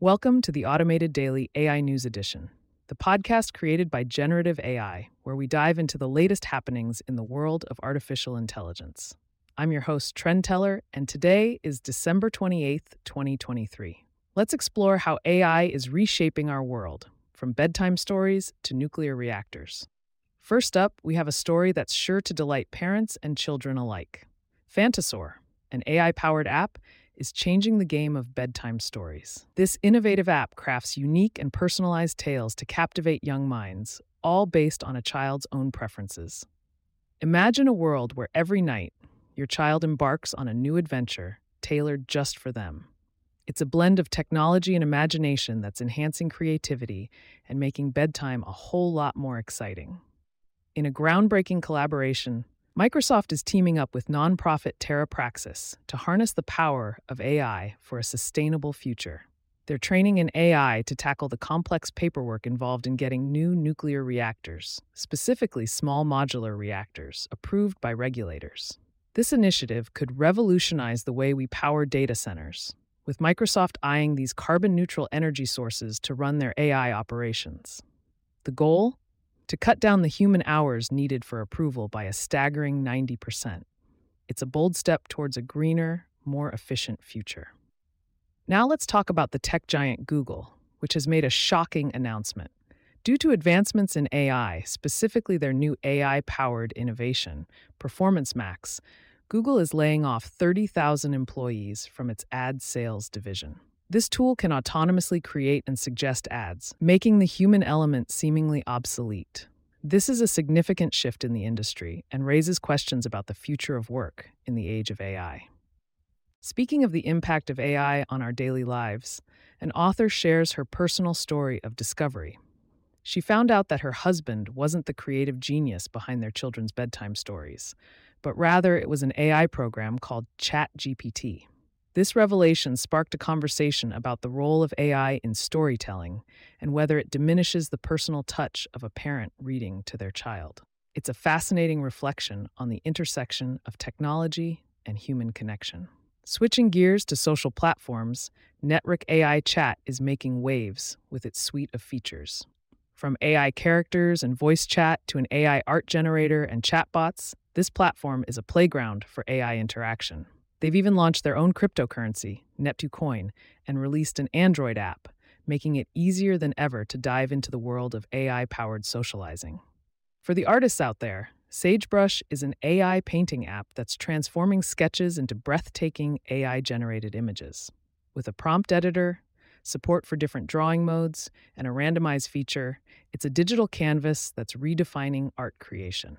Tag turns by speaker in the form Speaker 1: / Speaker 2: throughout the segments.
Speaker 1: Welcome to the Automated Daily AI News Edition, the podcast created by Generative AI, where we dive into the latest happenings in the world of artificial intelligence. I'm your host, Trend Teller, and today is December 28th, 2023. Let's explore how AI is reshaping our world, from bedtime stories to nuclear reactors. First up, we have a story that's sure to delight parents and children alike. Fantasaur, an AI powered app, is changing the game of bedtime stories. This innovative app crafts unique and personalized tales to captivate young minds, all based on a child's own preferences. Imagine a world where every night your child embarks on a new adventure tailored just for them. It's a blend of technology and imagination that's enhancing creativity and making bedtime a whole lot more exciting. In a groundbreaking collaboration, Microsoft is teaming up with nonprofit Terra Praxis to harness the power of AI for a sustainable future. They're training an AI to tackle the complex paperwork involved in getting new nuclear reactors, specifically small modular reactors, approved by regulators. This initiative could revolutionize the way we power data centers, with Microsoft eyeing these carbon neutral energy sources to run their AI operations. The goal? To cut down the human hours needed for approval by a staggering 90%. It's a bold step towards a greener, more efficient future. Now let's talk about the tech giant Google, which has made a shocking announcement. Due to advancements in AI, specifically their new AI powered innovation, Performance Max, Google is laying off 30,000 employees from its ad sales division. This tool can autonomously create and suggest ads, making the human element seemingly obsolete. This is a significant shift in the industry and raises questions about the future of work in the age of AI. Speaking of the impact of AI on our daily lives, an author shares her personal story of discovery. She found out that her husband wasn't the creative genius behind their children's bedtime stories, but rather it was an AI program called ChatGPT. This revelation sparked a conversation about the role of AI in storytelling and whether it diminishes the personal touch of a parent reading to their child. It's a fascinating reflection on the intersection of technology and human connection. Switching gears to social platforms, Netwrck AI Chat is making waves with its suite of features. From AI characters and voice chat to an AI art generator and chatbots, this platform is a playground for AI interaction. They've even launched their own cryptocurrency, Net2 Coin, and released an Android app, making it easier than ever to dive into the world of AI powered socializing. For the artists out there, Sagebrush is an AI painting app that's transforming sketches into breathtaking AI generated images. With a prompt editor, support for different drawing modes, and a randomized feature, it's a digital canvas that's redefining art creation.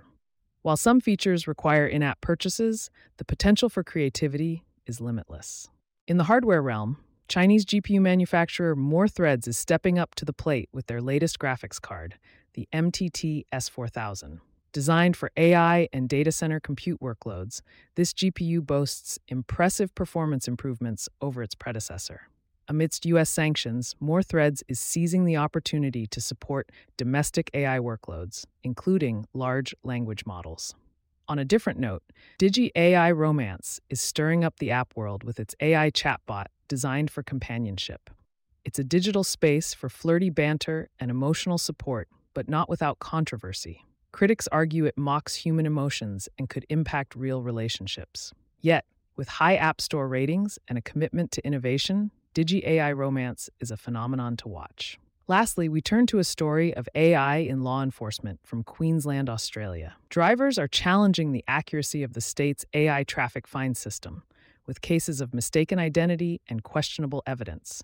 Speaker 1: While some features require in app purchases, the potential for creativity is limitless. In the hardware realm, Chinese GPU manufacturer Moore Threads is stepping up to the plate with their latest graphics card, the MTT S4000. Designed for AI and data center compute workloads, this GPU boasts impressive performance improvements over its predecessor. Amidst U.S. sanctions, Moore Threads is seizing the opportunity to support domestic AI workloads, including large language models. On a different note, Digi AI Romance is stirring up the app world with its AI chatbot designed for companionship. It's a digital space for flirty banter and emotional support, but not without controversy. Critics argue it mocks human emotions and could impact real relationships. Yet, with high App Store ratings and a commitment to innovation, Digi AI romance is a phenomenon to watch. Lastly, we turn to a story of AI in law enforcement from Queensland, Australia. Drivers are challenging the accuracy of the state's AI traffic fine system, with cases of mistaken identity and questionable evidence.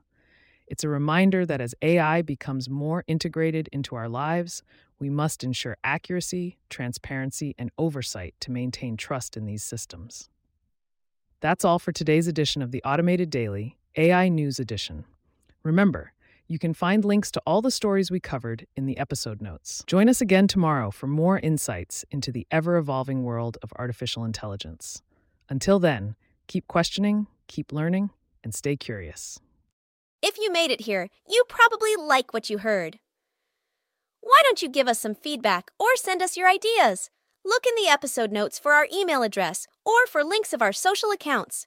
Speaker 1: It's a reminder that as AI becomes more integrated into our lives, we must ensure accuracy, transparency, and oversight to maintain trust in these systems. That's all for today's edition of the Automated Daily AI News Edition. Remember, you can find links to all the stories we covered in the episode notes. Join us again tomorrow for more insights into the ever evolving world of artificial intelligence. Until then, keep questioning, keep learning, and stay curious.
Speaker 2: If you made it here, you probably like what you heard. Why don't you give us some feedback or send us your ideas? Look in the episode notes for our email address or for links of our social accounts.